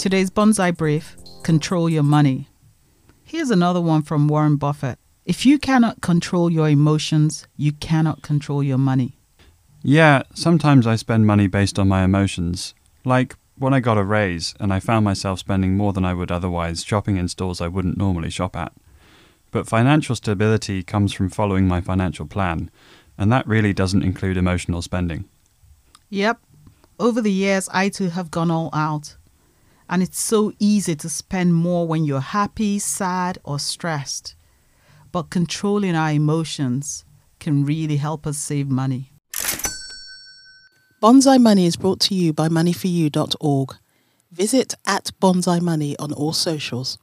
Today's Bonsai Brief Control Your Money. Here's another one from Warren Buffett. If you cannot control your emotions, you cannot control your money. Yeah, sometimes I spend money based on my emotions. Like when I got a raise and I found myself spending more than I would otherwise shopping in stores I wouldn't normally shop at. But financial stability comes from following my financial plan, and that really doesn't include emotional spending. Yep. Over the years, I too have gone all out. And it's so easy to spend more when you're happy, sad, or stressed. But controlling our emotions can really help us save money. Bonsai Money is brought to you by moneyforyou.org. Visit at Bonsai Money on all socials.